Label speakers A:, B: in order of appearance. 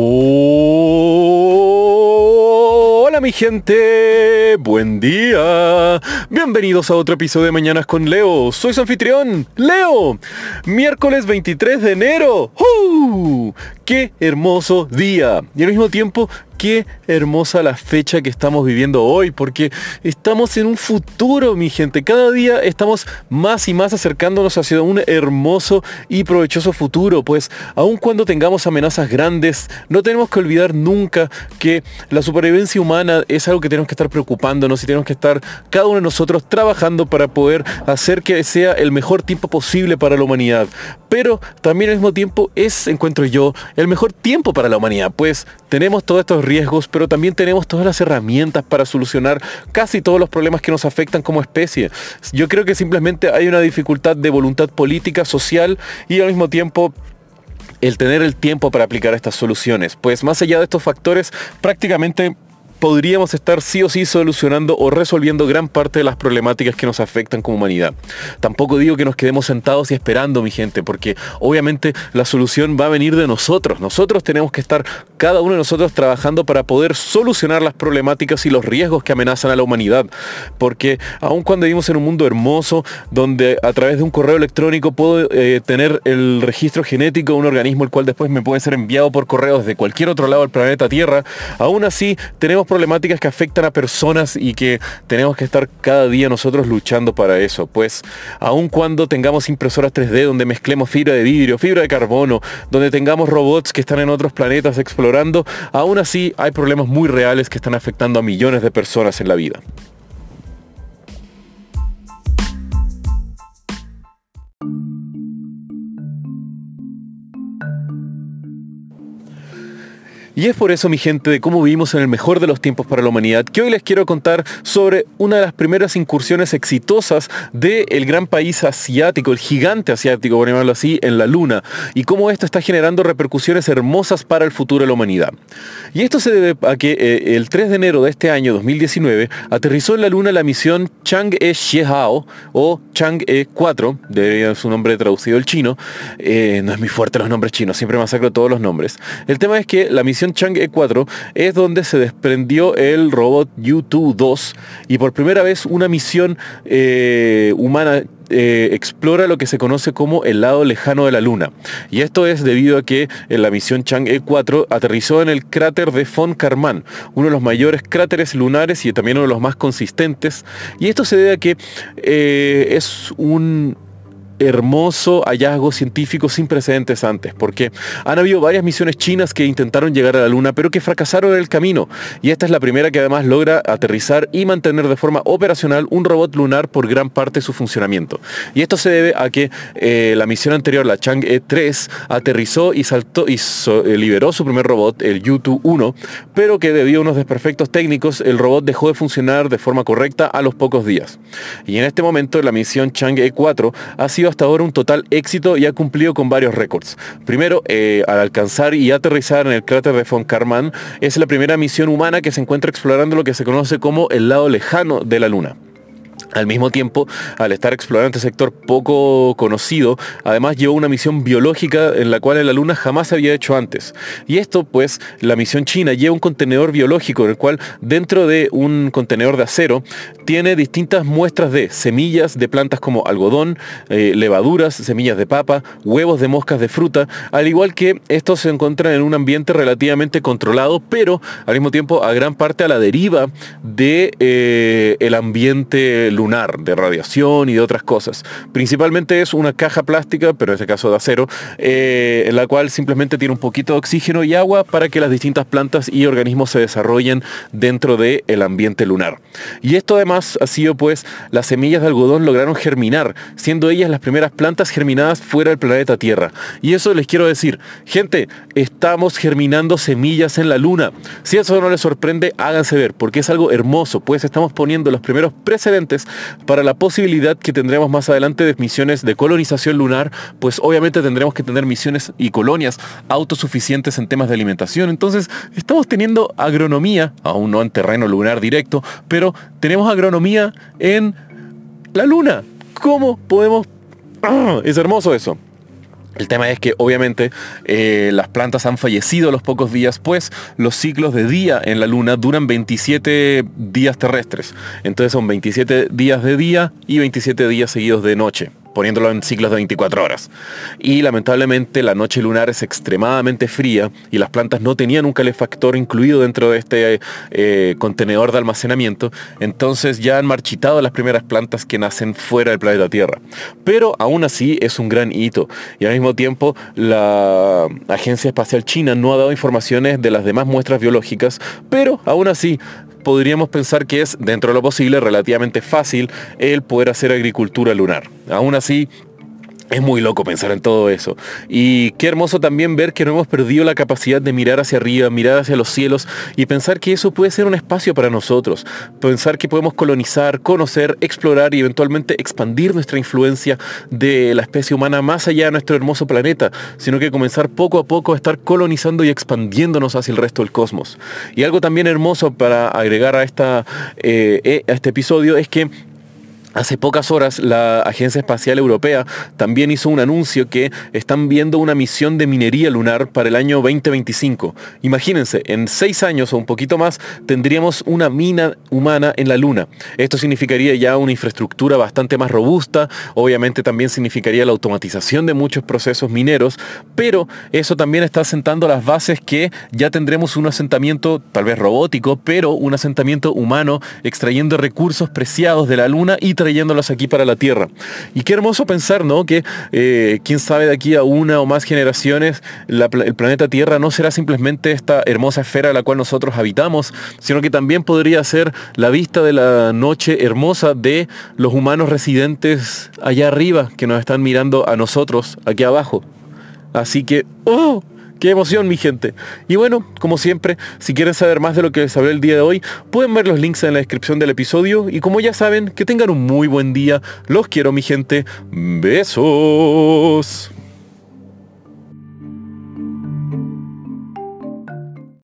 A: Hola mi gente, buen día. Bienvenidos a otro episodio de Mañanas con Leo. Soy su anfitrión, Leo. Miércoles 23 de enero. ¡Uh! ¡Qué hermoso día! Y al mismo tiempo, qué hermosa la fecha que estamos viviendo hoy, porque estamos en un futuro, mi gente. Cada día estamos más y más acercándonos hacia un hermoso y provechoso futuro, pues aun cuando tengamos amenazas grandes, no tenemos que olvidar nunca que la supervivencia humana es algo que tenemos que estar preocupándonos y tenemos que estar cada uno de nosotros trabajando para poder hacer que sea el mejor tiempo posible para la humanidad. Pero también al mismo tiempo es, encuentro yo, el mejor tiempo para la humanidad, pues tenemos todos estos riesgos, pero también tenemos todas las herramientas para solucionar casi todos los problemas que nos afectan como especie. Yo creo que simplemente hay una dificultad de voluntad política, social y al mismo tiempo el tener el tiempo para aplicar estas soluciones. Pues más allá de estos factores, prácticamente podríamos estar sí o sí solucionando o resolviendo gran parte de las problemáticas que nos afectan como humanidad. Tampoco digo que nos quedemos sentados y esperando, mi gente, porque obviamente la solución va a venir de nosotros. Nosotros tenemos que estar, cada uno de nosotros, trabajando para poder solucionar las problemáticas y los riesgos que amenazan a la humanidad. Porque aun cuando vivimos en un mundo hermoso, donde a través de un correo electrónico puedo eh, tener el registro genético de un organismo, el cual después me puede ser enviado por correo desde cualquier otro lado del planeta Tierra, aún así tenemos problemáticas que afectan a personas y que tenemos que estar cada día nosotros luchando para eso. Pues aun cuando tengamos impresoras 3D donde mezclemos fibra de vidrio, fibra de carbono, donde tengamos robots que están en otros planetas explorando, aún así hay problemas muy reales que están afectando a millones de personas en la vida. Y es por eso, mi gente, de cómo vivimos en el mejor de los tiempos para la humanidad, que hoy les quiero contar sobre una de las primeras incursiones exitosas del gran país asiático, el gigante asiático, por llamarlo así, en la Luna, y cómo esto está generando repercusiones hermosas para el futuro de la humanidad. Y esto se debe a que eh, el 3 de enero de este año 2019 aterrizó en la Luna la misión Chang'e Xiehao o Chang'e 4, de su nombre traducido el chino. Eh, no es muy fuerte los nombres chinos, siempre masacro todos los nombres. El tema es que la misión Chang'e 4 es donde se desprendió el robot U-2 y por primera vez una misión eh, humana eh, explora lo que se conoce como el lado lejano de la Luna. Y esto es debido a que en la misión Chang'e 4 aterrizó en el cráter de Von Karman, uno de los mayores cráteres lunares y también uno de los más consistentes. Y esto se debe a que eh, es un hermoso hallazgo científico sin precedentes antes, porque han habido varias misiones chinas que intentaron llegar a la Luna, pero que fracasaron en el camino. Y esta es la primera que además logra aterrizar y mantener de forma operacional un robot lunar por gran parte de su funcionamiento. Y esto se debe a que eh, la misión anterior, la Chang'e 3, aterrizó y saltó y eh, liberó su primer robot, el U-1, pero que debido a unos desperfectos técnicos, el robot dejó de funcionar de forma correcta a los pocos días. Y en este momento la misión Chang'e 4 ha sido hasta ahora un total éxito y ha cumplido con varios récords. Primero, eh, al alcanzar y aterrizar en el cráter de Von Karman, es la primera misión humana que se encuentra explorando lo que se conoce como el lado lejano de la Luna. Al mismo tiempo, al estar explorando este sector poco conocido, además llevó una misión biológica en la cual la Luna jamás había hecho antes. Y esto, pues, la misión china lleva un contenedor biológico en el cual dentro de un contenedor de acero tiene distintas muestras de semillas de plantas como algodón, eh, levaduras, semillas de papa, huevos de moscas de fruta, al igual que estos se encuentran en un ambiente relativamente controlado, pero al mismo tiempo a gran parte a la deriva de eh, el ambiente lunar, de radiación y de otras cosas. Principalmente es una caja plástica, pero en este caso de acero, eh, en la cual simplemente tiene un poquito de oxígeno y agua para que las distintas plantas y organismos se desarrollen dentro del el ambiente lunar. Y esto además ha sido pues las semillas de algodón lograron germinar, siendo ellas las primeras plantas germinadas fuera del planeta Tierra. Y eso les quiero decir, gente, estamos germinando semillas en la luna. Si eso no les sorprende, háganse ver, porque es algo hermoso, pues estamos poniendo los primeros precedentes para la posibilidad que tendremos más adelante de misiones de colonización lunar, pues obviamente tendremos que tener misiones y colonias autosuficientes en temas de alimentación. Entonces, estamos teniendo agronomía, aún no en terreno lunar directo, pero tenemos agronomía en la luna. ¿Cómo podemos... ¡Ah! Es hermoso eso. El tema es que obviamente eh, las plantas han fallecido a los pocos días, pues los ciclos de día en la Luna duran 27 días terrestres. Entonces son 27 días de día y 27 días seguidos de noche poniéndolo en ciclos de 24 horas. Y lamentablemente la noche lunar es extremadamente fría y las plantas no tenían un calefactor incluido dentro de este eh, contenedor de almacenamiento, entonces ya han marchitado las primeras plantas que nacen fuera del planeta Tierra. Pero aún así es un gran hito y al mismo tiempo la Agencia Espacial China no ha dado informaciones de las demás muestras biológicas, pero aún así podríamos pensar que es, dentro de lo posible, relativamente fácil el poder hacer agricultura lunar. Aún así, es muy loco pensar en todo eso. Y qué hermoso también ver que no hemos perdido la capacidad de mirar hacia arriba, mirar hacia los cielos y pensar que eso puede ser un espacio para nosotros. Pensar que podemos colonizar, conocer, explorar y eventualmente expandir nuestra influencia de la especie humana más allá de nuestro hermoso planeta, sino que comenzar poco a poco a estar colonizando y expandiéndonos hacia el resto del cosmos. Y algo también hermoso para agregar a, esta, eh, eh, a este episodio es que Hace pocas horas la Agencia Espacial Europea también hizo un anuncio que están viendo una misión de minería lunar para el año 2025. Imagínense, en seis años o un poquito más tendríamos una mina humana en la Luna. Esto significaría ya una infraestructura bastante más robusta, obviamente también significaría la automatización de muchos procesos mineros, pero eso también está sentando las bases que ya tendremos un asentamiento tal vez robótico, pero un asentamiento humano extrayendo recursos preciados de la Luna y trayéndolos aquí para la Tierra. Y qué hermoso pensar, ¿no? Que eh, quién sabe de aquí a una o más generaciones el planeta Tierra no será simplemente esta hermosa esfera a la cual nosotros habitamos, sino que también podría ser la vista de la noche hermosa de los humanos residentes allá arriba que nos están mirando a nosotros aquí abajo. Así que, ¡oh! Qué emoción, mi gente. Y bueno, como siempre, si quieren saber más de lo que les hablé el día de hoy, pueden ver los links en la descripción del episodio. Y como ya saben, que tengan un muy buen día. Los quiero, mi gente. Besos.